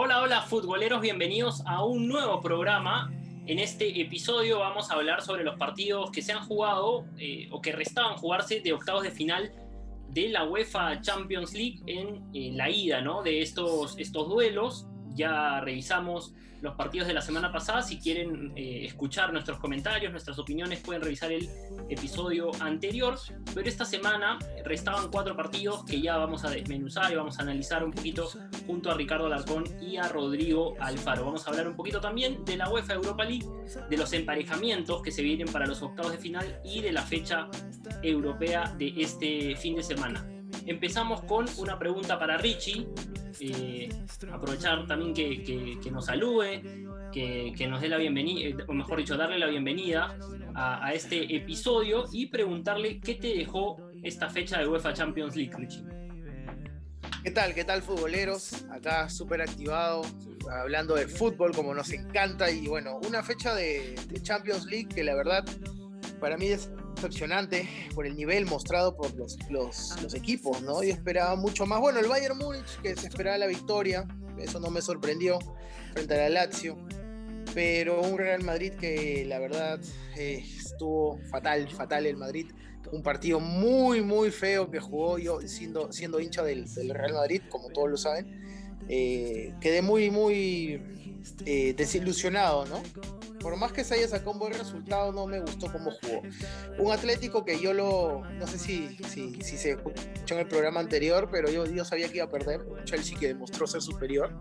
Hola, hola futboleros, bienvenidos a un nuevo programa. En este episodio vamos a hablar sobre los partidos que se han jugado eh, o que restaban jugarse de octavos de final de la UEFA Champions League en la ida ¿no? de estos, estos duelos. Ya revisamos los partidos de la semana pasada. Si quieren eh, escuchar nuestros comentarios, nuestras opiniones, pueden revisar el episodio anterior. Pero esta semana restaban cuatro partidos que ya vamos a desmenuzar y vamos a analizar un poquito junto a Ricardo Alarcón y a Rodrigo Alfaro. Vamos a hablar un poquito también de la UEFA Europa League, de los emparejamientos que se vienen para los octavos de final y de la fecha europea de este fin de semana. Empezamos con una pregunta para Richie. Eh, aprovechar también que, nos salude, que, nos dé la bienvenida, o mejor dicho, darle la bienvenida a, este episodio y preguntarle qué te dejó esta fecha de UEFA Champions League, Richie. ¿Qué tal? ¿Qué tal, futboleros? Acá súper activado, hablando de fútbol como nos encanta y bueno, una fecha de, Champions League que la verdad para mí es decepcionante por el nivel mostrado por los, equipos, ¿no? Yo esperaba mucho más. Bueno, el Bayern Múnich, que se esperaba la victoria, eso no me sorprendió frente a la Lazio, pero un Real Madrid que la verdad eh, estuvo fatal, fatal el Madrid. Un partido muy, muy feo que jugó yo siendo, siendo hincha del, del Real Madrid, como todos lo saben. Eh, quedé muy, muy eh, desilusionado, ¿no? Por más que se haya sacado un buen resultado, no me gustó cómo jugó. Un Atlético que yo lo, no sé si, si, si se escuchó en el programa anterior, pero yo, yo sabía que iba a perder. Chelsea que demostró ser superior.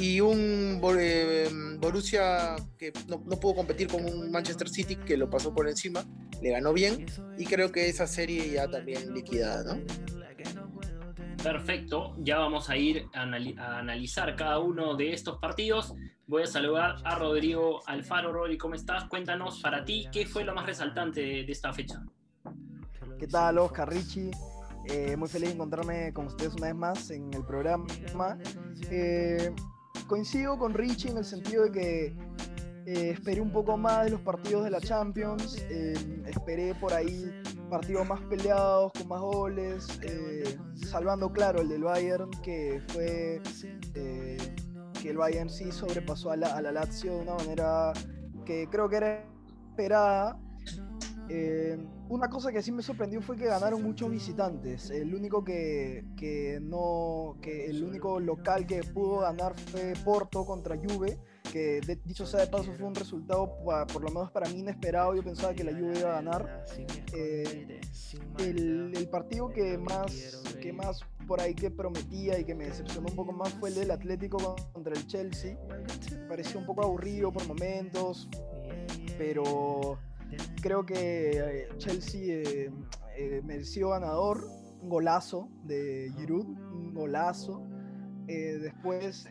Y un eh, Borussia que no, no pudo competir con un Manchester City que lo pasó por encima, le ganó bien. Y creo que esa serie ya también liquidada, ¿no? Perfecto, ya vamos a ir a, analizar cada uno de estos partidos. Voy a saludar a Rodrigo Alfaro. Rodri, ¿cómo estás? Cuéntanos para ti qué fue lo más resaltante de, esta fecha. ¿Qué tal, Oscar Richie? Eh, muy feliz de encontrarme con ustedes una vez más en el programa. Eh, coincido con Richie en el sentido de que eh, esperé un poco más de los partidos de la Champions. esperé por ahí partidos más peleados, con más goles, eh, salvando claro el del Bayern, que fue eh, que el Bayern sí sobrepasó a la, Lazio de una manera que creo que era esperada. Eh, una cosa que sí me sorprendió fue que ganaron muchos visitantes. El único que, que no, que el único local que pudo ganar fue Porto contra Juve que dicho sea de paso fue un resultado por lo menos para mí inesperado, yo pensaba que la Juve iba a ganar. Eh, el, partido que más, que más por ahí que prometía y que me decepcionó un poco más fue el del Atlético contra el Chelsea. Pareció un poco aburrido por momentos, pero creo que eh, Chelsea eh, mereció ganador, un golazo de Giroud, un golazo. después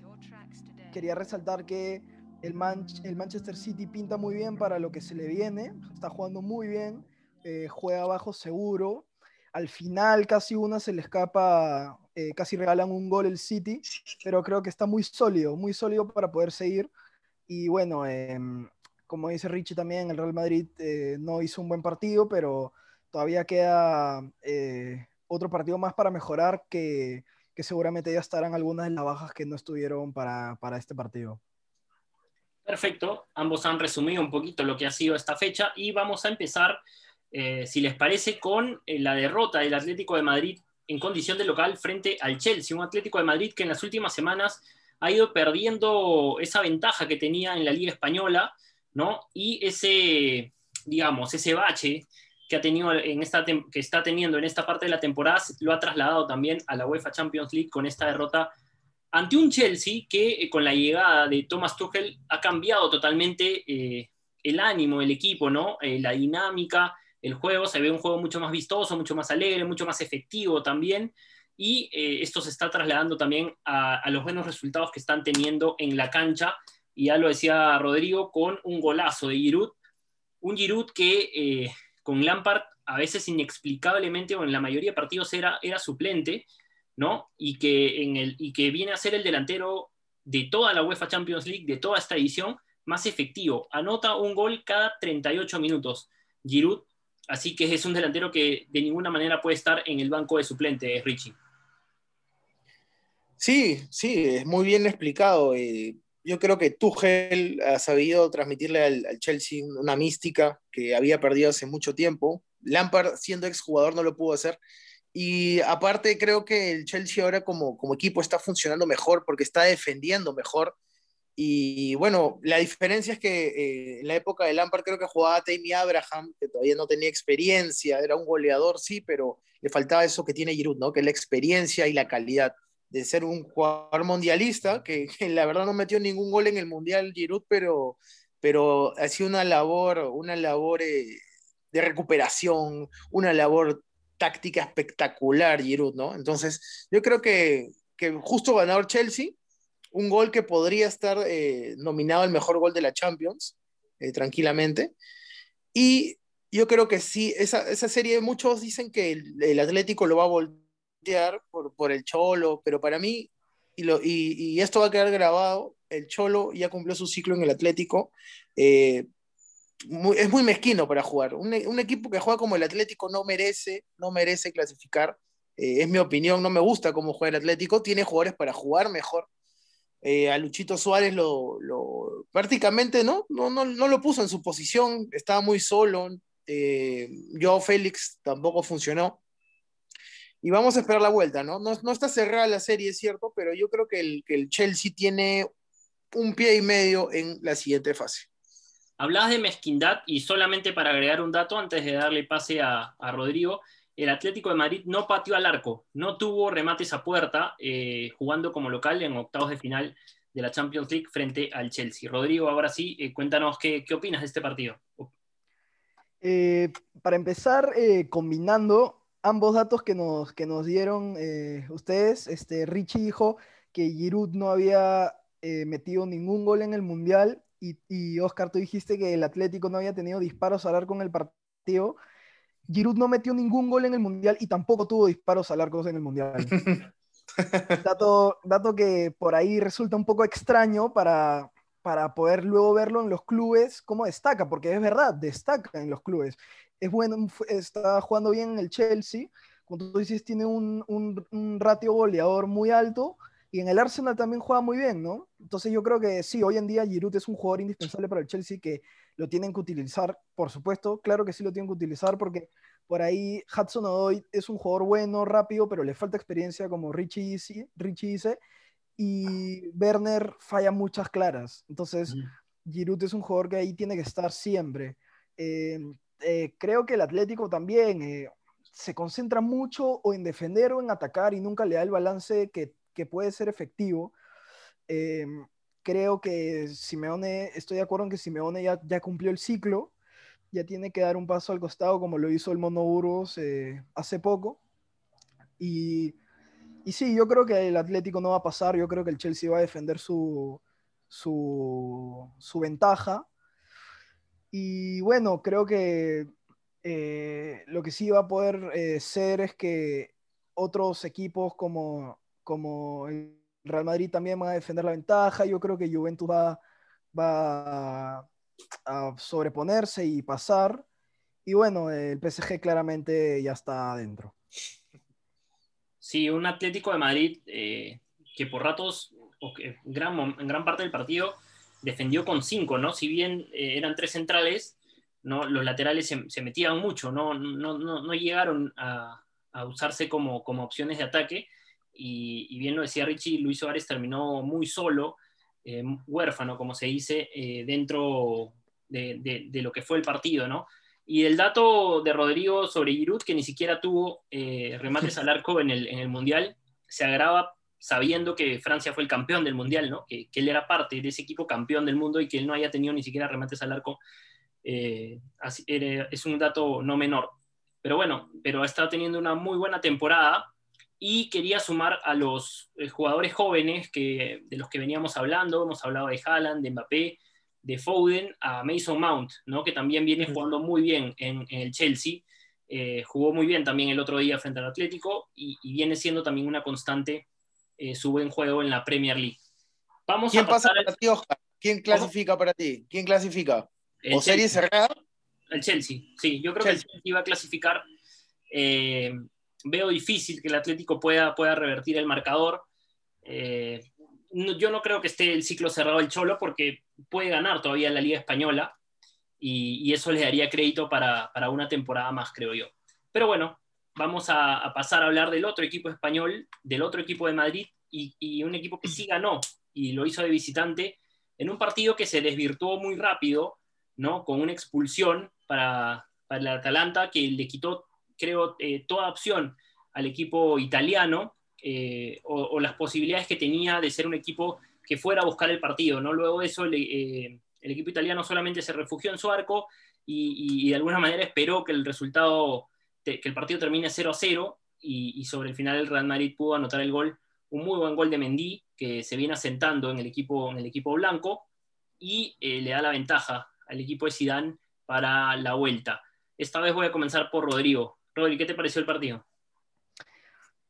quería resaltar que el, el, Manchester City pinta muy bien para lo que se le viene, está jugando muy bien, eh, juega abajo seguro. Al final casi una se le escapa, eh, casi regalan un gol el City, pero creo que está muy sólido, muy sólido para poder seguir. Y bueno, em, como dice Richie también, el Real Madrid eh, no hizo un buen partido, pero todavía queda otro partido más para mejorar que seguramente ya estarán algunas de las bajas que no estuvieron para, para este partido. Perfecto, ambos han resumido un poquito lo que ha sido esta fecha y vamos a empezar, eh, si les parece, con eh, la derrota del Atlético de Madrid en condición de local frente al Chelsea, un Atlético de Madrid que en las últimas semanas ha ido perdiendo esa ventaja que tenía en la Liga Española, ¿no? Y ese, digamos, ese bache que, ha tenido en esta que está teniendo en esta parte de la temporada lo ha trasladado también a la UEFA Champions League con esta derrota ante un Chelsea que eh, con la llegada de Thomas Tuchel ha cambiado totalmente eh, el ánimo del equipo, ¿no? Eh, la dinámica, el juego, se ve un juego mucho más vistoso, mucho más alegre, mucho más efectivo también, y esto se está trasladando también a, los buenos resultados que están teniendo en la cancha, y ya lo decía Rodrigo, con un golazo de Giroud, un Giroud que con Lampard a veces inexplicablemente o en la mayoría de partidos era, era suplente, ¿no? Y que, en el, y que viene a ser el delantero de toda la UEFA Champions League, de toda esta edición, más efectivo. Anota un gol cada 38 minutos. Giroud, así que es un delantero que de ninguna manera puede estar en el banco de suplente, Richie. Sí, sí, es muy bien explicado. Eh, yo creo que Tuchel ha sabido transmitirle al, Chelsea una mística que había perdido hace mucho tiempo. Lampard, siendo exjugador, no lo pudo hacer. Y aparte, creo que el Chelsea ahora como, como equipo está funcionando mejor porque está defendiendo mejor. Y bueno, la diferencia es que eh, en la época de Lampard creo que jugaba Tammy Abraham, que todavía no tenía experiencia, era un goleador, sí, pero le faltaba eso que tiene Giroud, ¿no? Que es la experiencia y la calidad de ser un jugador mundialista, que, que, la verdad no metió ningún gol en el Mundial Giroud, pero, pero hacía una labor, una labor eh, de recuperación, una labor táctica espectacular Giroud, ¿no? Entonces, yo creo que, que justo ganador Chelsea, un gol que podría estar eh, nominado al mejor gol de la Champions, eh, tranquilamente. Y yo creo que sí, esa, esa serie, muchos dicen que el, el Atlético lo va a volver por, por el Cholo, pero para mí, y, lo, y, y, esto va a quedar grabado, el Cholo ya cumplió su ciclo en el Atlético. Eh, es muy mezquino para jugar. Un, un, equipo que juega como el Atlético no merece, no merece clasificar. Eh, es mi opinión, no me gusta cómo juega el Atlético. Tiene jugadores para jugar mejor. Eh, a Luchito Suárez lo, lo prácticamente ¿no? No, no, no, lo puso en su posición, estaba muy solo. Joao Félix tampoco funcionó y vamos a esperar la vuelta, ¿no? ¿no? No, está cerrada la serie, es cierto, pero yo creo que el, que el Chelsea tiene un pie y medio en la siguiente fase. Hablabas de mezquindad y solamente para agregar un dato antes de darle pase a, a Rodrigo, el Atlético de Madrid no pateó al arco, no tuvo remates a puerta, eh, jugando como local en octavos de final de la Champions League frente al Chelsea. Rodrigo, ahora sí, eh, cuéntanos qué, qué, opinas de este partido. Eh, para empezar, combinando ambos datos que nos, que nos dieron eh, ustedes, este, Richie dijo que Giroud no había eh, metido ningún gol en el Mundial y, y, Oscar, tú dijiste que el Atlético no había tenido disparos al arco en el partido. Giroud no metió ningún gol en el Mundial y tampoco tuvo disparos al arco en el Mundial. dato, dato que por ahí resulta un poco extraño para, para poder luego verlo en los clubes, cómo destaca, porque es verdad, destaca en los clubes es bueno, está jugando bien en el Chelsea. Como tú dices, tiene un, un, un, ratio goleador muy alto. Y en el Arsenal también juega muy bien, ¿no? Entonces yo creo que sí, hoy en día Giroud es un jugador indispensable para el Chelsea que lo tienen que utilizar, por supuesto. Claro que sí lo tienen que utilizar porque por ahí Hudson Odoi es un jugador bueno, rápido, pero le falta experiencia como Richie dice. Richie dice y Werner falla muchas claras. Entonces. Giroud es un jugador que ahí tiene que estar siempre. Eh, eh, creo que el Atlético también eh, se concentra mucho o en defender o en atacar y nunca le da el balance que, que puede ser efectivo. Eh, creo que Simeone, estoy de acuerdo en que Simeone ya, ya, cumplió el ciclo, ya tiene que dar un paso al costado como lo hizo el Mono Burgos eh, hace poco. Y, y, sí, yo creo que el Atlético no va a pasar, yo creo que el Chelsea va a defender su, su, su ventaja y bueno, creo que eh, lo que sí va a poder eh, ser es que otros equipos como, como el Real Madrid también van a defender la ventaja. Yo creo que Juventus va, va a sobreponerse y pasar. Y bueno, el PSG claramente ya está adentro. Sí, un Atlético de Madrid eh, que por ratos, o en gran, en gran parte del partido, defendió con cinco, ¿no? Si bien eh, eran tres centrales, ¿no? los laterales se, metían mucho, no, no, no, no llegaron a, usarse como, como opciones de ataque. Y, y, bien lo decía Richie, Luis Suárez terminó muy solo, eh, huérfano, como se dice, eh, dentro de, lo que fue el partido, ¿no? Y el dato de Rodrigo sobre Giroud, que ni siquiera tuvo remates al arco en el, en el Mundial, se agrava sabiendo que Francia fue el campeón del Mundial, ¿no? que, que, él era parte de ese equipo campeón del mundo y que él no haya tenido ni siquiera remates al arco, eh, así, era, es un dato no menor. Pero bueno, pero ha estado teniendo una muy buena temporada y quería sumar a los eh, jugadores jóvenes que, de los que veníamos hablando, hemos hablado de Haaland, de Mbappé, de Foden, a Mason Mount, ¿no? que también viene jugando muy bien en, en el Chelsea. Eh, jugó muy bien también el otro día frente al Atlético y, y viene siendo también una constante eh, su buen juego en la Premier League. Vamos ¿Quién a pasa para ti, Oscar? ¿Quién clasifica ¿Cómo? para ti? ¿Quién clasifica? El ¿O serie cerrada? El Chelsea, sí. Yo creo Chelsea. que el Chelsea iba a clasificar. Eh, veo difícil que el Atlético pueda, pueda revertir el marcador. Eh, yo no creo que esté el ciclo cerrado el Cholo porque puede ganar todavía la Liga Española y, eso le daría crédito para, una temporada más, creo yo. Pero bueno, vamos a, pasar a hablar del otro equipo español, del otro equipo de Madrid y, un equipo que sí ganó y lo hizo de visitante en un partido que se desvirtuó muy rápido, ¿no? Con una expulsión para, para el Atalanta que le quitó, creo, eh, toda opción al equipo italiano eh, o, las posibilidades que tenía de ser un equipo que fuera a buscar el partido, ¿no? Luego de eso, eh, el equipo italiano solamente se refugió en su arco y, de alguna manera esperó que el resultado, que el partido termine 0 a 0 y, sobre el final el Real Madrid pudo anotar el gol, un muy buen gol de Mendy que se viene asentando en el equipo, en el equipo blanco y eh, le da la ventaja al equipo de Zidane para la vuelta. Esta vez voy a comenzar por Rodrigo. Rodrigo, ¿qué te pareció el partido?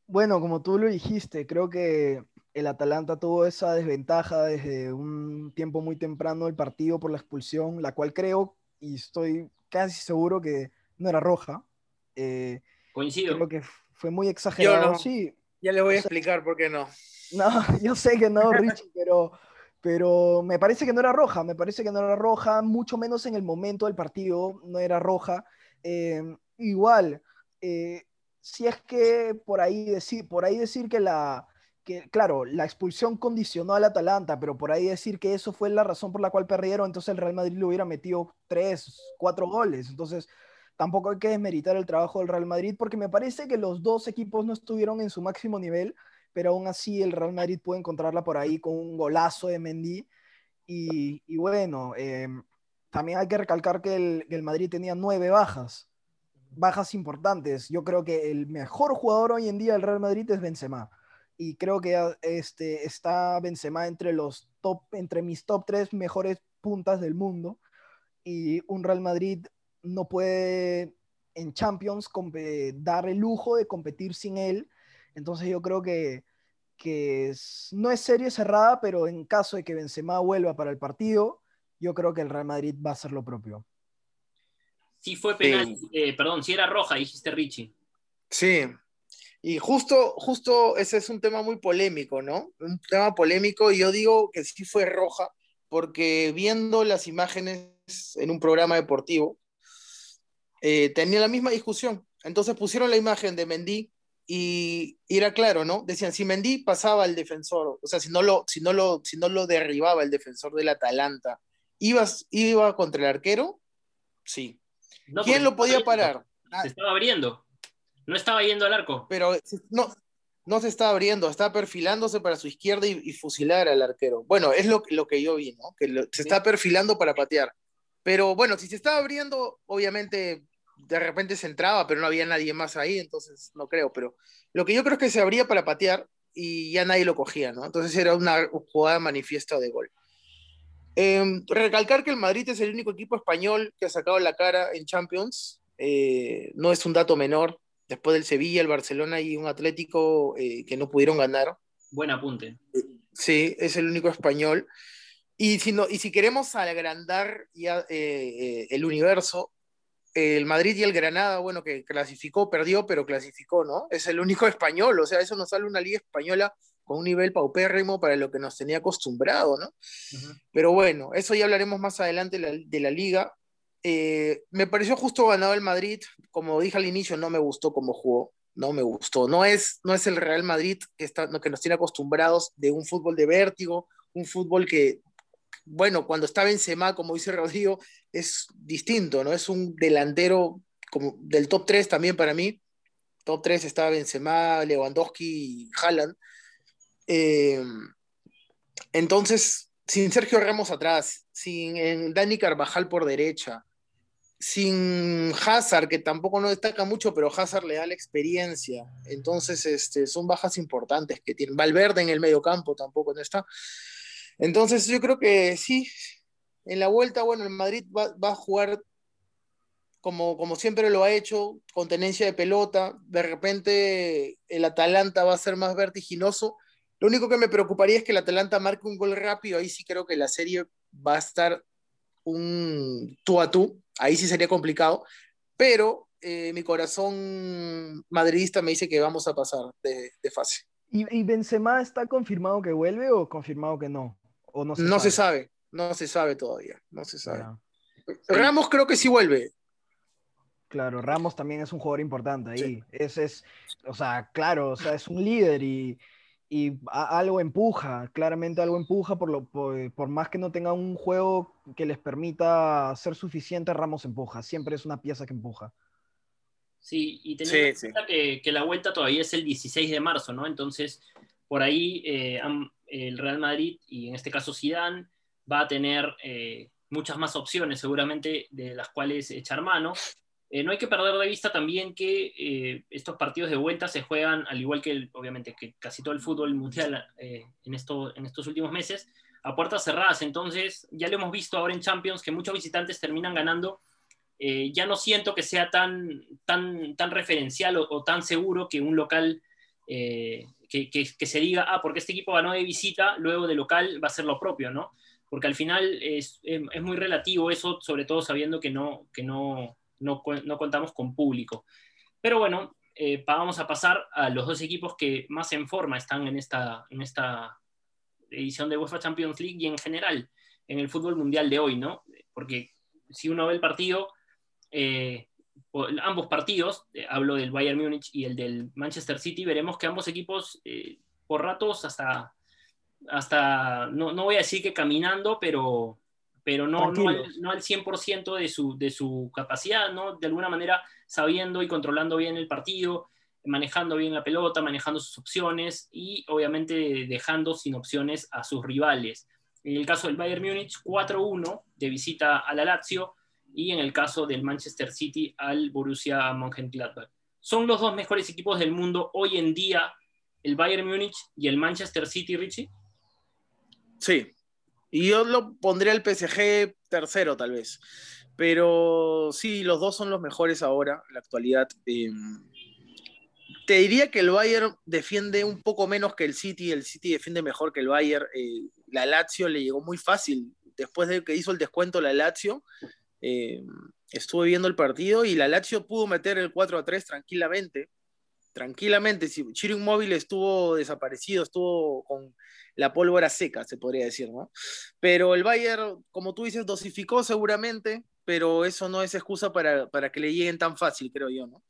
Bueno, como tú lo dijiste, creo que el Atalanta tuvo esa desventaja desde un tiempo muy temprano del partido por la expulsión, la cual creo y estoy casi seguro que no era roja. Eh, Coincido. Creo que fue muy exagerado. Sí, ya le voy a explicar por qué no. No, yo sé que no, Richie, pero, pero me parece que no era roja, me parece que no era roja, mucho menos en el momento del partido, no era roja. Eh, igual, eh, si es que por ahí decir, por ahí decir que la, que, claro, la expulsión condicionó al Atalanta, pero por ahí decir que eso fue la razón por la cual perdieron, entonces el Real Madrid le hubiera metido tres, cuatro goles. Entonces, tampoco hay que desmeritar el trabajo del Real Madrid, porque me parece que los dos equipos no estuvieron en su máximo nivel, pero aún así el Real Madrid puede encontrarla por ahí con un golazo de Mendy. Y, y bueno, eh, también hay que recalcar que el, que el Madrid tenía nueve bajas bajas importantes. Yo creo que el mejor jugador hoy en día del Real Madrid es Benzema. Y creo que ah, este, está Benzema entre los top, entre mis top tres mejores puntas del mundo. Y un Real Madrid no puede en Champions dar el lujo de competir sin él. Entonces yo creo que, que no es serie cerrada, pero en caso de que Benzema vuelva para el partido, yo creo que el Real Madrid va a hacer lo propio. Sí fue penal, eh, perdón, si era roja, dijiste Richie. Sí, y justo, justo ese es un tema muy polémico, ¿no? Un tema polémico y yo digo que sí fue roja porque viendo las imágenes en un programa deportivo, eh, tenía la misma discusión. Entonces pusieron la imagen de Mendy y, era claro, ¿no? Decían, si Mendy pasaba al defensor, o sea, si no lo, si no lo, si no lo derribaba el defensor del Atalanta, ¿ibas, ¿iba contra el arquero? Sí. ¿Quién lo podía parar? Se estaba abriendo. No estaba yendo al arco. Pero no, no se estaba abriendo, estaba perfilándose para su izquierda y, fusilar al arquero. Bueno, es lo, lo que yo vi, ¿no? Que se está perfilando para patear. Pero bueno, si se estaba abriendo, obviamente de repente se entraba, pero no había nadie más ahí, entonces no creo. Pero lo que yo creo es que se abría para patear y ya nadie lo cogía, ¿no? Entonces era una jugada manifiesta de gol. Em, recalcar que el Madrid es el único equipo español que ha sacado la cara en Champions. Eh, no es un dato menor. Después del Sevilla, el Barcelona y un Atlético eh, que no pudieron ganar. Buen apunte. Sí, es el único español. Y si, no, y si queremos agrandar ya eh, el universo, el Madrid y el Granada, bueno, que clasificó, perdió, pero clasificó, ¿no? Es el único español, o sea, eso nos sale una liga española con un nivel paupérrimo para lo que nos tenía acostumbrado, ¿no? Pero bueno, eso ya hablaremos más adelante de la, liga. Eh, me pareció justo ganado el Madrid, como dije al inicio, no me gustó cómo jugó, no me gustó. No es, no es el Real Madrid que, está, que nos tiene acostumbrados de un fútbol de vértigo, un fútbol que, bueno, cuando está Benzema, como dice Rodrigo, es distinto, ¿no? Es un delantero como del top 3 también para mí. Top 3 estaba Benzema, Lewandowski y Haaland eh, entonces, sin Sergio Ramos atrás, sin Dani Carvajal por derecha, sin Hazard, que tampoco no destaca mucho, pero Hazard le da la experiencia. Entonces, este, son bajas importantes que tienen. Valverde en el medio campo tampoco no está. Entonces, yo creo que sí, en la vuelta, bueno, el Madrid va, a jugar como, como siempre lo ha hecho, con tenencia de pelota. De repente, el Atalanta va a ser más vertiginoso lo único que me preocuparía es que el Atalanta marque un gol rápido, ahí sí creo que la serie va a estar un tú a tú, ahí sí sería complicado, pero eh, mi corazón madridista me dice que vamos a pasar de, fase. ¿Y, Benzema está confirmado que vuelve o confirmado que no? ¿O no se, no sabe? se sabe, no se sabe todavía, no se sabe. Ramos creo que sí vuelve. Claro, Ramos también es un jugador importante ahí. Ese es, o sea, claro, o sea, es un líder y, algo empuja, claramente algo empuja, por, lo, por, más que no tenga un juego que les permita ser suficiente, Ramos empuja, siempre es una pieza que empuja. Sí, y teniendo en cuenta que, la vuelta todavía es el 16 de marzo, ¿no? Entonces, por ahí eh, el Real Madrid, y en este caso Zidane, va a tener eh, muchas más opciones seguramente de las cuales echar mano. Eh, no hay que perder de vista también que eh, estos partidos de vuelta se juegan, al igual que obviamente que casi todo el fútbol mundial en, esto, en estos últimos meses, a puertas cerradas. Entonces, ya lo hemos visto ahora en Champions que muchos visitantes terminan ganando. ya no siento que sea tan, tan, tan referencial o, tan seguro que un local que, se diga, ah, porque este equipo ganó de visita, luego de local va a ser lo propio, ¿no? Porque al final es, es muy relativo eso, sobre todo sabiendo que no, que no, no, contamos con público. Pero bueno, eh, vamos a pasar a los dos equipos que más en forma están en esta, en esta edición de UEFA Champions League y en general en el fútbol mundial de hoy, ¿no? Porque si uno ve el partido, eh, ambos partidos, eh, hablo del Bayern Múnich y el del Manchester City, veremos que ambos equipos por ratos hasta, hasta no, no, voy a decir que caminando, pero, pero no, no al, no, al, 100% de su, de su capacidad, ¿no? De alguna manera sabiendo y controlando bien el partido, manejando bien la pelota, manejando sus opciones y obviamente dejando sin opciones a sus rivales. En el caso del Bayern Múnich, 4-1 de visita a la Lazio y en el caso del Manchester City al Borussia Mönchengladbach. Son los dos mejores equipos del mundo hoy en día, el Bayern Múnich y el Manchester City, Richie. Sí, y yo lo pondría el PSG tercero, tal vez. Pero sí, los dos son los mejores ahora, en la actualidad. Em, te diría que el Bayern defiende un poco menos que el City, el City defiende mejor que el Bayern. Eh, la Lazio le llegó muy fácil. Después de que hizo el descuento la Lazio, em, estuve viendo el partido y la Lazio pudo meter el 4 a 3 tranquilamente. Tranquilamente, si Chiro Móvil estuvo desaparecido, estuvo con la pólvora seca, se podría decir, ¿no? Pero el Bayern, como tú dices, dosificó seguramente, pero eso no es excusa para, que le lleguen tan fácil, creo yo, ¿no?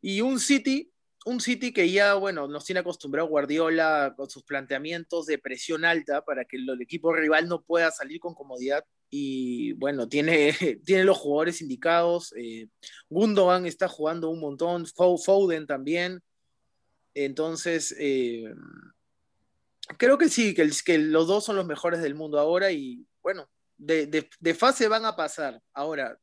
Y un City, un City que ya, bueno, nos tiene acostumbrado Guardiola con sus planteamientos de presión alta para que el, equipo rival no pueda salir con comodidad. Y bueno, tiene, tiene los jugadores indicados. Eh, Gundogan está jugando un montón, Foden también. Entonces, eh, creo que sí, que, que, los dos son los mejores del mundo ahora y bueno, de, fase van a pasar. Ahora,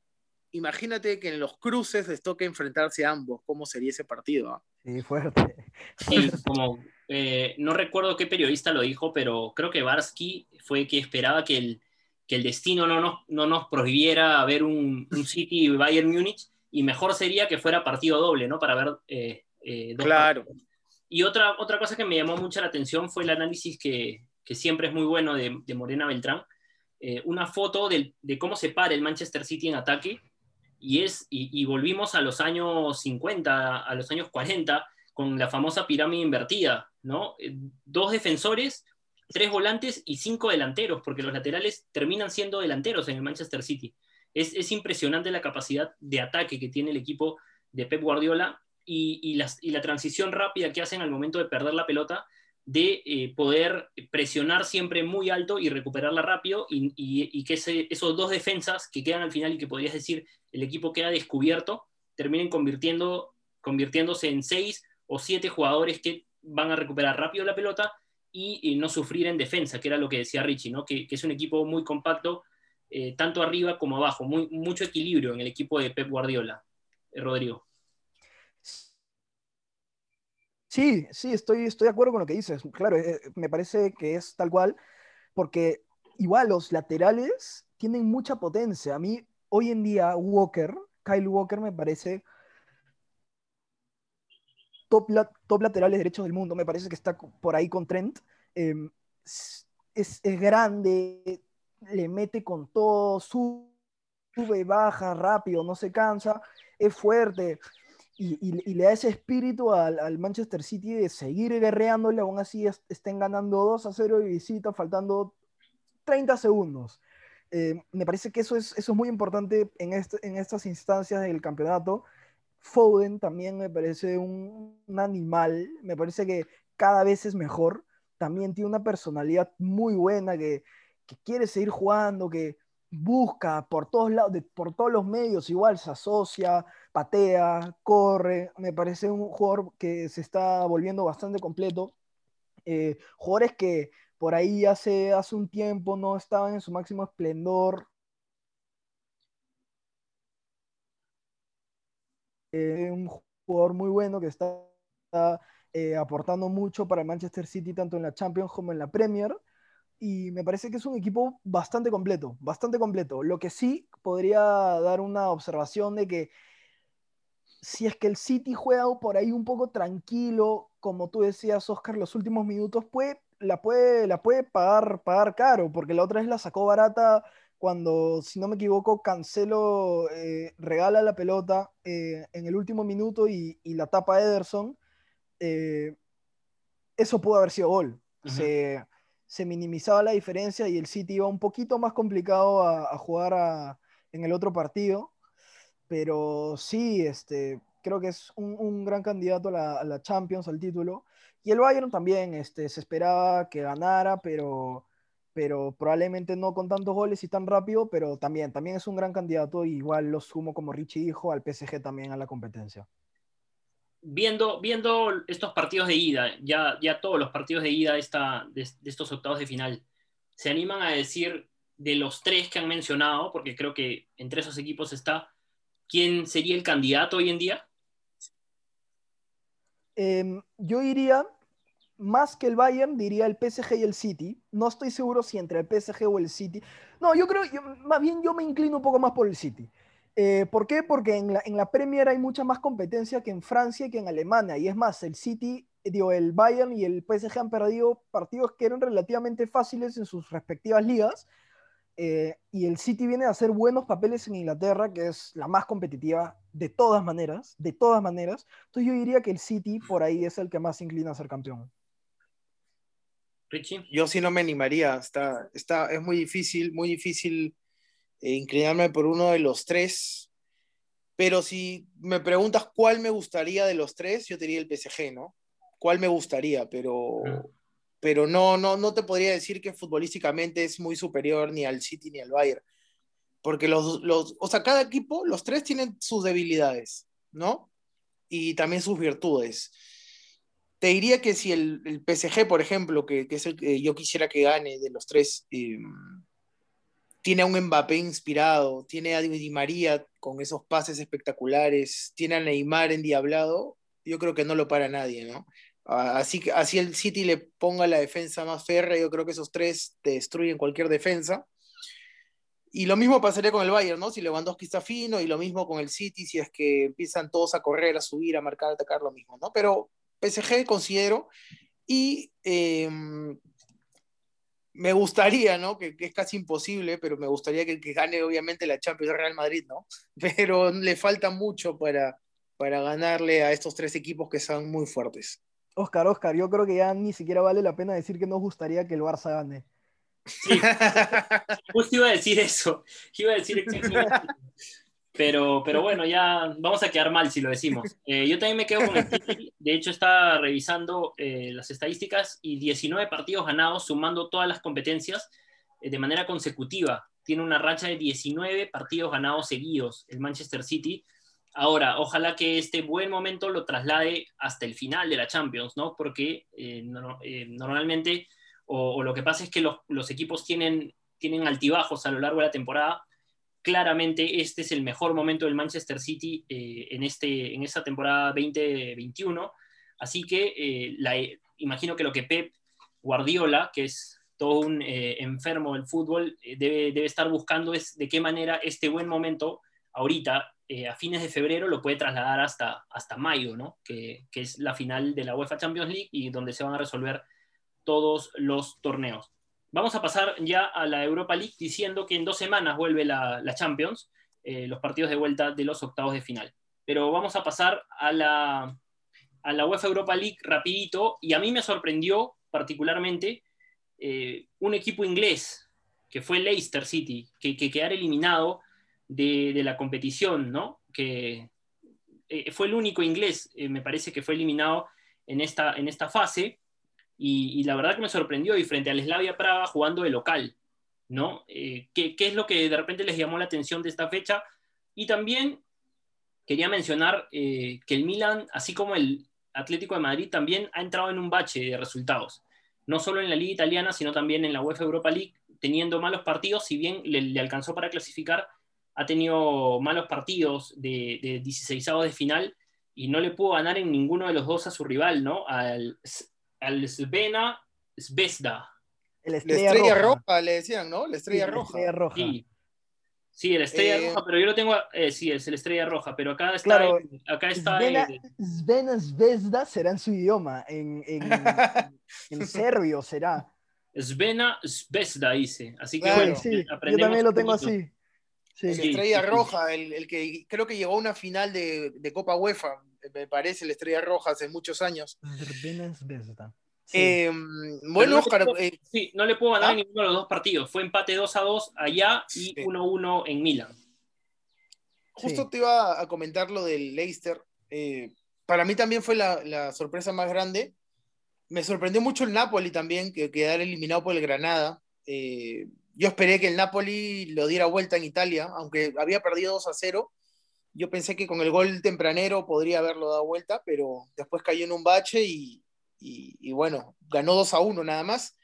imagínate que en los cruces les toque enfrentarse a ambos, ¿cómo sería ese partido? Sí, fuerte. Sí, como, eh, no recuerdo qué periodista lo dijo, pero creo que Barsky fue que esperaba que el, que el destino no nos, no nos prohibiera ver un, un City Bayern Múnich y mejor sería que fuera partido doble, ¿no? Para ver eh, eh, claro. Y otra, otra cosa que me llamó mucho la atención fue el análisis que, que siempre es muy bueno de, de Morena Beltrán. Eh, una foto de, de, cómo se para el Manchester City en ataque y, es, y, volvimos a los años 50, a los años 40, con la famosa pirámide invertida, ¿no? Eh, dos defensores, tres volantes y cinco delanteros, porque los laterales terminan siendo delanteros en el Manchester City. Es, es impresionante la capacidad de ataque que tiene el equipo de Pep Guardiola y, la transición rápida que hacen al momento de perder la pelota, de eh, poder presionar siempre muy alto y recuperarla rápido y, que esos dos defensas que quedan al final y que podrías decir el equipo queda descubierto, terminen convirtiendo, convirtiéndose en seis o siete jugadores que van a recuperar rápido la pelota y, no sufrir en defensa, que era lo que decía Richie, ¿no? que, es un equipo muy compacto, eh, tanto arriba como abajo, muy, mucho equilibrio en el equipo de Pep Guardiola. Eh, Rodrigo. Sí, sí, estoy, estoy de acuerdo con lo que dices. Claro, eh, me parece que es tal cual, porque igual los laterales tienen mucha potencia. A mí, hoy en día, Walker, Kyle Walker, me parece top, top laterales derechos del mundo. Me parece que está por ahí con Trent. Em, es, es, grande, le mete con todo, sube, baja rápido, no se cansa, es fuerte. Y, le da ese espíritu al, Manchester City de seguir guerreándole, aún así estén ganando 2 a 0 de visita, faltando 30 segundos. Eh, me parece que eso es, eso es muy importante en, este, en estas instancias del campeonato. Foden también me parece un, animal, me parece que cada vez es mejor. También tiene una personalidad muy buena que, que quiere seguir jugando, que busca por todos lados, por todos los medios, igual se asocia, patea, corre. Me parece un jugador que se está volviendo bastante completo. Eh, jugadores que por ahí hace, hace un tiempo no estaban en su máximo esplendor. Eh, un jugador muy bueno que está, eh, aportando mucho para Manchester City, tanto en la Champions como en la Premier y me parece que es un equipo bastante completo, bastante completo. Lo que sí podría dar una observación de que si es que el City juega por ahí un poco tranquilo, como tú decías, Oscar, los últimos minutos, puede, la, puede, la puede pagar, pagar caro, porque la otra vez la sacó barata cuando, si no me equivoco, Cancelo eh, regala la pelota eh, en el último minuto y, la tapa Ederson. Eh, eso pudo haber sido gol. Se se minimizaba la diferencia y el City iba un poquito más complicado a, jugar en el otro partido. Pero sí, este, creo que es un, gran candidato a la, Champions, al título. Y el Bayern también este, se esperaba que ganara, pero, pero probablemente no con tantos goles y tan rápido, pero también, también es un gran candidato. Igual lo sumo, como Richie dijo, al PSG también a la competencia viendo, viendo estos partidos de ida, ya, ya todos los partidos de ida esta, de, estos octavos de final, ¿se animan a decir de los tres que han mencionado, porque creo que entre esos equipos está, quién sería el candidato hoy en día? Em, yo diría, más que el Bayern, diría el PSG y el City. No estoy seguro si entre el PSG o el City. No, yo creo, más bien yo me inclino un poco más por el City. Eh, ¿Por qué? Porque en la, en la, Premier hay mucha más competencia que en Francia y que en Alemania. Y es más, el City, digo, el Bayern y el PSG han perdido partidos que eran relativamente fáciles en sus respectivas ligas. Eh, y el City viene a hacer buenos papeles en Inglaterra, que es la más competitiva de todas maneras, de todas maneras. Entonces yo diría que el City por ahí es el que más inclina a ser campeón. Richie. Yo sí no me animaría, está, está, es muy difícil, muy difícil e inclinarme por uno de los tres. Pero si me preguntas cuál me gustaría de los tres, yo te diría el PSG, ¿no? ¿Cuál me gustaría? Pero, pero no, no, no te podría decir que futbolísticamente es muy superior ni al City ni al Bayern. Porque los, los, o sea, cada equipo, los tres tienen sus debilidades, ¿no? Y también sus virtudes. Te diría que si el, el PSG, por ejemplo, que, que, es el que yo quisiera que gane de los tres, eh, tiene a un Mbappé inspirado, tiene a Di María con esos pases espectaculares, tiene a Neymar endiablado, yo creo que no lo para nadie, ¿no? Así que así el City le ponga la defensa más férrea, yo creo que esos tres destruyen cualquier defensa. Y lo mismo pasaría con el Bayern, ¿no? Si Lewandowski está fino, y lo mismo con el City, si es que empiezan todos a correr, a subir, a marcar, a atacar, lo mismo, ¿no? Pero PSG considero, y em, me gustaría, ¿no? Que, es casi imposible, pero me gustaría que, que gane obviamente la Champions Real Madrid, ¿no? Pero le falta mucho para, para ganarle a estos tres equipos que son muy fuertes. Oscar, Oscar, yo creo que ya ni siquiera vale la pena decir que nos gustaría que el Barça gane. Sí, justo iba a decir eso. Iba a decir pero, pero bueno, ya vamos a quedar mal si lo decimos. Eh, yo también me quedo con el City. De hecho, está revisando eh, las estadísticas y 19 partidos ganados, sumando todas las competencias eh, de manera consecutiva. Tiene una racha de 19 partidos ganados seguidos el Manchester City. Ahora, ojalá que este buen momento lo traslade hasta el final de la Champions, ¿no? Porque normalmente, o, lo que pasa es que los, los equipos tienen, tienen altibajos a lo largo de la temporada claramente este es el mejor momento del Manchester City eh, en, este, en esta temporada 2021. Así que eh, la, imagino que lo que Pep Guardiola, que es todo un eh, enfermo del fútbol, debe, debe, estar buscando es de qué manera este buen momento, ahorita, a fines de febrero, lo puede trasladar hasta, hasta mayo, ¿no? que, que es la final de la UEFA Champions League y donde se van a resolver todos los torneos. Vamos a pasar ya a la Europa League diciendo que en dos semanas vuelve la, Champions, eh, los partidos de vuelta de los octavos de final. pero vamos a pasar a la, a la UEFA Europa League rapidito, y a mí me sorprendió particularmente eh, un equipo inglés, que fue Leicester City, que, que quedara eliminado de, de, la competición, ¿no? Que eh, fue el único inglés, me parece que fue eliminado en esta, en esta fase, y, la verdad que me sorprendió, y frente al Slavia Praga jugando de local, ¿no? ¿qué, ¿Qué es lo que de repente les llamó la atención de esta fecha? Y también quería mencionar eh, que el Milan, así como el Atlético de Madrid, también ha entrado en un bache de resultados. No solo en la Liga Italiana, sino también en la UEFA Europa League, teniendo malos partidos, si bien le, le alcanzó para clasificar, ha tenido malos partidos de, de 16 de final y no le pudo ganar en ninguno de los dos a su rival, ¿no? Al, al Svena Zvezda. La estrella, la estrella roja. roja. le decían, ¿no? La estrella Sí, la roja. estrella roja. Sí. Sí, el Estrella Eh, Roja, pero yo lo tengo, eh, sí, es el Estrella Roja, pero acá está, Claro, acá está Svena, el- Svena Zvezda será en su idioma, en, en, en serbio será. Svena Zvezda, dice. Así que Claro. bueno, Sí, yo también lo tengo así. Sí. El Sí, Estrella sí, sí. Roja, el, el que creo que llegó a una final de, de Copa UEFA, me parece, el Estrella Roja hace muchos años. Sí. Eh, Pero bueno, no Oscar, eh, sí, no le puedo ganar ¿Ah? ninguno de los dos partidos. Fue empate 2 a 2 allá y Sí. 1-1 en Milán. justo Sí. te iba a comentar lo del Leicester. Eh, para mí también fue la, la sorpresa más grande. Me sorprendió mucho el Napoli también, que quedara eliminado por el Granada. Eh, yo esperé que el Napoli lo diera vuelta en Italia, aunque había perdido 2 a 0. Yo pensé que con el gol tempranero podría haberlo dado vuelta, pero después cayó en un bache y, y- y bueno, ganó 2 a 1 nada más.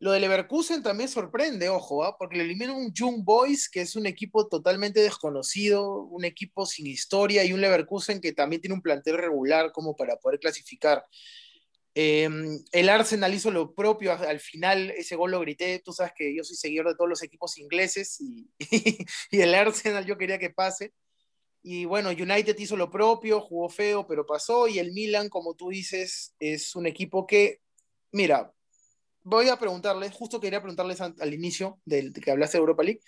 Lo de Leverkusen también sorprende, ojo, ¿ah? porque le eliminan un Young Boys, que es un equipo totalmente desconocido, un equipo sin historia, y un Leverkusen que también tiene un plantel regular como para poder clasificar. Eh, el Arsenal hizo lo propio al final, ese gol lo grité, tú sabes que yo soy seguidor de todos los equipos ingleses y, y el Arsenal yo quería que pase. Y bueno, United hizo lo propio, jugó feo, pero pasó. Y el Milan, como tú dices, es un equipo que, mira, voy a preguntarles, justo quería preguntarles al, inicio del de que hablaste de Europa League,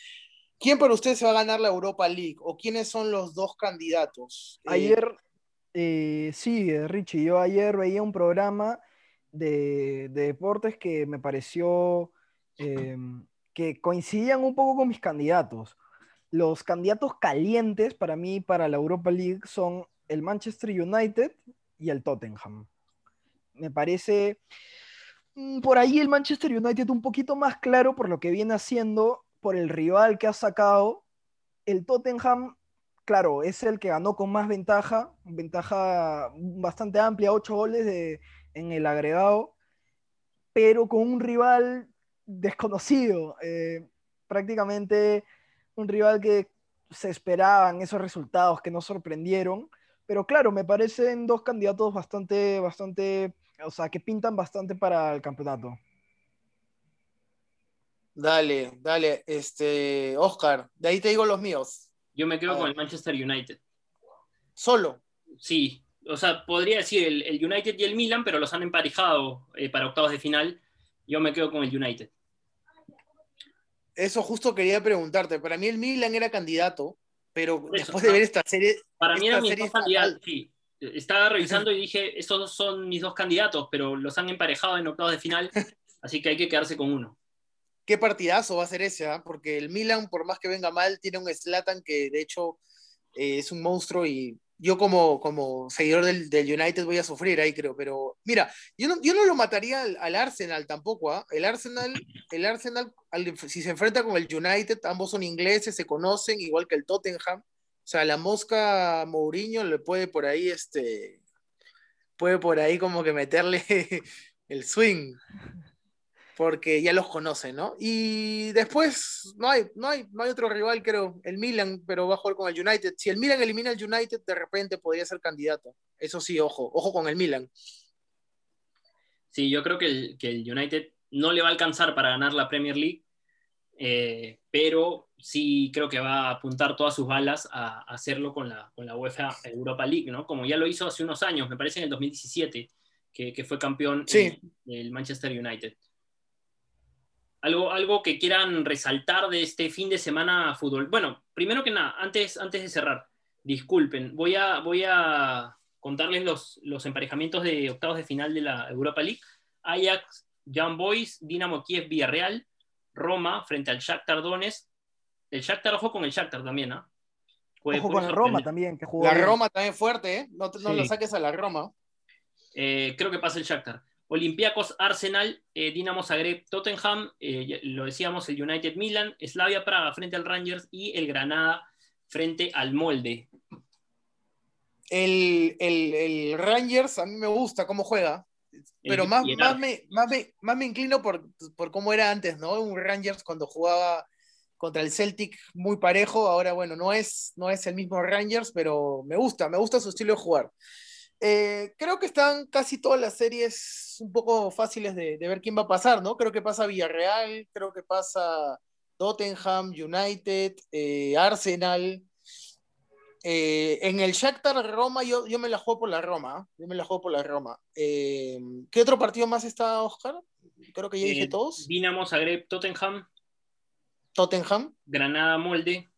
¿quién para ustedes se va a ganar la Europa League? ¿O quiénes son los dos candidatos? Eh, Ayer, eh, sí, Richie, yo ayer veía un programa de, de deportes que me pareció eh, que coincidían un poco con mis candidatos. Los candidatos calientes para mí para la Europa League son el Manchester United y el Tottenham. Me parece mm, por ahí el Manchester United un poquito más claro por lo que viene haciendo, por el rival que ha sacado. El Tottenham claro, es el que ganó con más ventaja, ventaja bastante amplia, ocho goles en el agregado, pero con un rival desconocido, eh, prácticamente un rival que se esperaban esos resultados que nos sorprendieron, pero claro, me parecen dos candidatos bastante, bastante, o sea, que pintan bastante para el campeonato. Dale, dale, este, Oscar, de ahí te digo los míos. Yo me quedo con el Manchester United. Solo. Sí, o sea, podría decir el, el United y el Milan, pero los han emparejado eh, para octavos de final. Yo me quedo con el United. Eso justo quería preguntarte. Para mí el Milan era candidato, pero eso, después de ah. ver esta serie, Para mí mis serie dos candidatos. Sí, estaba revisando y dije, estos son mis dos candidatos, pero los han emparejado en octavos de final, así que hay que quedarse con uno. qué partidazo va a ser ese, ¿ah? porque el Milan, por más que venga mal, tiene un Slatan que de hecho eh, es un monstruo y yo como, como seguidor del, del United voy a sufrir ahí, creo. Pero mira, yo no, yo no lo mataría al, al Arsenal tampoco. ¿ah? El Arsenal, el Arsenal al- si se enfrenta con el United, ambos son ingleses, se conocen, igual que el Tottenham. O sea, la mosca Mourinho le puede por ahí, este, puede por ahí como que meterle el swing porque ya los conoce, ¿no? Y después no hay, no hay, no hay otro rival, creo, el Milan, pero va a jugar con el United. Si el Milan elimina al United, de repente podría ser candidato. Eso sí, ojo, ojo con el Milan. Sí, yo creo que el, que el United no le va a alcanzar para ganar la Premier League, eh, pero sí creo que va a apuntar todas sus balas a, a hacerlo con la, con la UEFA Europa League, ¿no? Como ya lo hizo hace unos años, me parece en el 2017, que, que fue campeón Sí. el, el Manchester United. Algo, algo que quieran resaltar de este fin de semana fútbol. Bueno, primero que nada, antes, antes de cerrar, disculpen, voy a, voy a contarles los, los emparejamientos de octavos de final de la Europa League. Ajax, Young Boys, Dinamo Kiev, Villarreal, Roma frente al Shakhtar Donetsk. El Shakhtar, ojo con el Shakhtar también, ¿ah? Ojo con el Roma también, que jugó La bien. Roma también fuerte, ¿eh? No, no Sí. lo saques a la Roma. Eh, creo que pasa el Shakhtar. Olympiacos, Arsenal, eh, Dinamo Zagreb, Tottenham, eh, ya- lo decíamos, el United Milan, Slavia Praga frente al Rangers y el Granada frente al Molde. El, el- el Rangers a mí me gusta cómo juega, pero El más, más, me, más, me, más me inclino por, por cómo era antes, ¿no? Un Rangers cuando jugaba contra el Celtic muy parejo, ahora bueno, no es, no es el mismo Rangers, pero me gusta, me gusta su estilo de jugar. Eh, creo que están casi todas las series un poco fáciles de, de ver quién va a pasar, ¿no? Creo que pasa Villarreal, creo que pasa Tottenham, United, eh, Arsenal. Eh, en el Shakhtar Roma, yo, yo me la juego por la Roma. ¿ah? Yo me la juego por la Roma. Eh, ¿Qué otro partido más está, Oscar? Creo que ya dije todos. Dinamo Zagreb, Tottenham, Tottenham, Granada, Molde,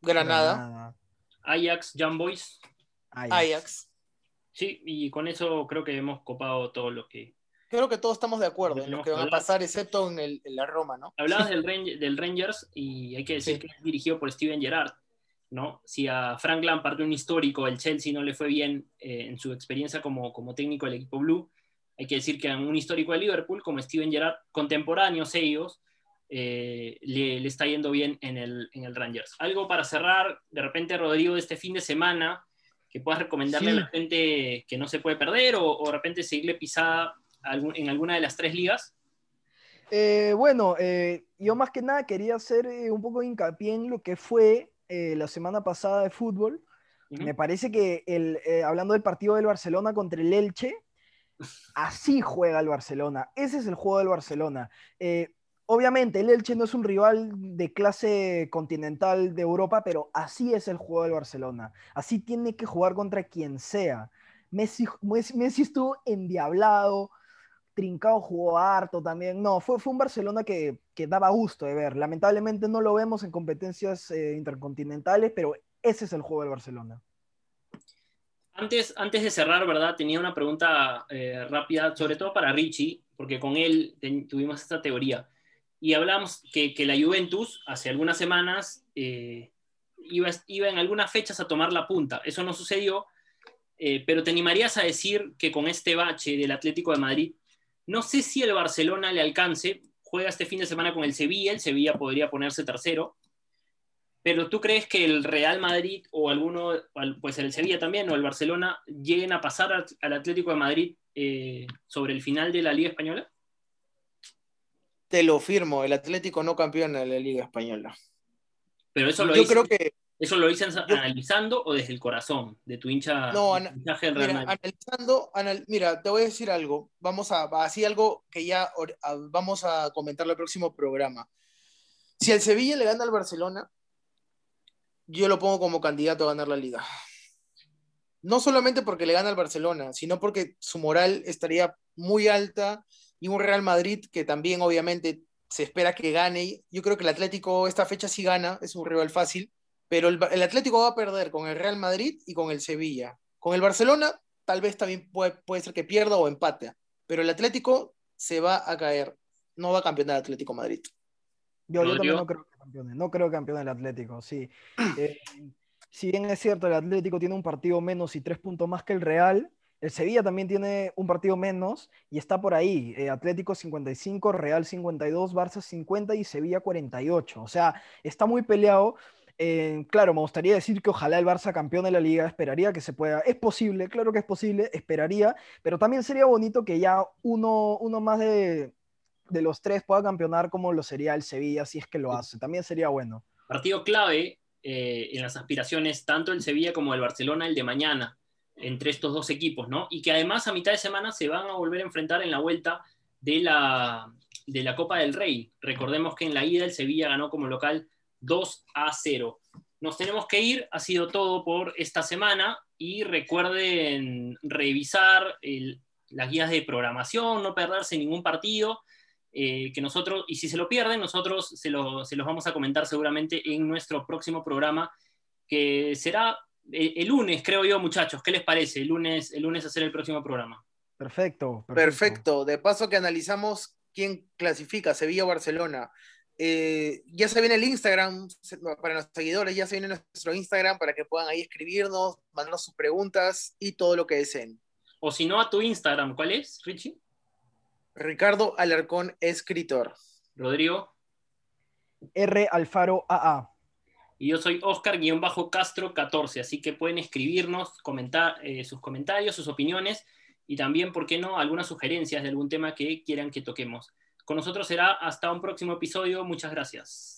Granada, Granada. Ajax, Young Boys. Ajax. Ajax. Sí, y con eso creo que hemos copado todo lo que... Creo que todos estamos de acuerdo en lo que van a pasar, excepto en, el, en la Roma, ¿no? Hablabas del, Ran- del Rangers y hay que decir Sí. que es dirigido por Steven Gerrard, ¿no? Si a Frank Lampard, un histórico, el Chelsea no le fue bien eh, en su experiencia como, como técnico del equipo blue, hay que decir que a un histórico de Liverpool como Steven Gerrard, contemporáneos ellos, eh, le, le está yendo bien en el, en el Rangers. Algo para cerrar, de repente, Rodrigo, este fin de semana, que puedas recomendarle Sí. a la gente que no se puede perder o, o de repente seguirle pisada en alguna de las tres ligas. Eh, bueno, eh, yo más que nada quería hacer eh, un poco de hincapié en lo que fue la semana pasada de fútbol. Me parece que el, hablando del partido del Barcelona contra el Elche, así juega el Barcelona. Ese es el juego del Barcelona. Obviamente, el Elche no es un rival de clase continental de Europa, pero así es el juego del Barcelona. Así tiene que jugar contra quien sea. Messi, Messi, estuvo endiablado, Trincao jugó harto también. No, fue, fue un Barcelona que, que daba gusto de ver. Lamentablemente no lo vemos en competencias eh, intercontinentales, pero ese es el juego del Barcelona. Antes, antes de cerrar, ¿verdad? Tenía una pregunta eh, rápida, sobre todo para Richie, porque con él tuvimos esta teoría. Y hablamos que, que la Juventus hace algunas semanas eh, iba, iba en algunas fechas a tomar la punta. Eso no sucedió, eh, pero te animarías a decir que con este bache del Atlético de Madrid, no sé si el Barcelona le alcance, juega este fin de semana con el Sevilla, el Sevilla podría ponerse tercero, pero tú crees que el Real Madrid o alguno, al- pues el Sevilla también o el Barcelona lleguen a pasar al Atlético de Madrid eh, sobre el final de la Liga Española? Te lo firmo, el Atlético no campeón de la Liga Española. Pero eso lo Yo dicen, creo que, eso lo dicen analizando o desde el corazón de tu hincha, No, tu mira, analizando, anal- mira, te voy a decir algo. Vamos a, así algo que ya vamos a comentar en el próximo programa. Si el Sevilla le gana al Barcelona, yo lo pongo como candidato a ganar la liga. No solamente porque le gana al Barcelona, sino porque su moral estaría muy alta y un Real Madrid que también obviamente se espera que gane. Yo creo que el Atlético esta fecha sí gana, es un rival fácil, pero el, el Atlético va a perder con el Real Madrid y con el Sevilla. Con el Barcelona tal vez también puede, puede ser que pierda o empate, pero el Atlético se va a caer, no va a campeonar el Atlético Madrid. Yo, también no creo que campeone. No creo que campeone el Atlético, sí. Eh, si bien es cierto, el Atlético tiene un partido menos y tres puntos más que el Real, el Sevilla también tiene un partido menos y está por ahí. eh, Atlético 55, Real 52, Barça 50 y Sevilla 48. O sea, está muy peleado. Eh, claro, me gustaría decir que ojalá el Barça campeone la liga, esperaría que se pueda. Es posible, claro que es posible, esperaría, pero también sería bonito que ya uno, uno más de, de los tres pueda campeonar como lo sería el Sevilla, si es que lo hace. También sería bueno. Partido clave eh, en las aspiraciones, tanto el Sevilla como el Barcelona, el de mañana, entre estos dos equipos, ¿no? Y que además a mitad de semana se van a volver a enfrentar en la vuelta de la, de la Copa del Rey. Recordemos que en la ida el Sevilla ganó como local 2 a 0. Nos tenemos que ir, ha sido todo por esta semana y recuerden revisar las guías de programación, no perderse ningún partido, eh, que nosotros, y si se lo pierden, nosotros se, lo- se los vamos a comentar seguramente en nuestro próximo programa, que será el, lunes, creo yo, muchachos. ¿Qué les parece? El lunes, el lunes hacer el próximo programa. Perfecto, perfecto. De paso que analizamos quién clasifica, Sevilla o Barcelona. Eh, ya se viene el Instagram para los seguidores, ya se viene nuestro Instagram para que puedan ahí escribirnos, mandarnos sus preguntas y todo lo que deseen. O si no, a tu Instagram, ¿cuál es, Richie? Ricardo Alarcón, escritor. Rodrigo. R. Alfaro AA. Y yo soy Oscar-Castro 14, así que pueden escribirnos, comentar eh, sus comentarios, sus opiniones y también, ¿por qué no?, algunas sugerencias de algún tema que quieran que toquemos. Con nosotros será hasta un próximo episodio. Muchas gracias.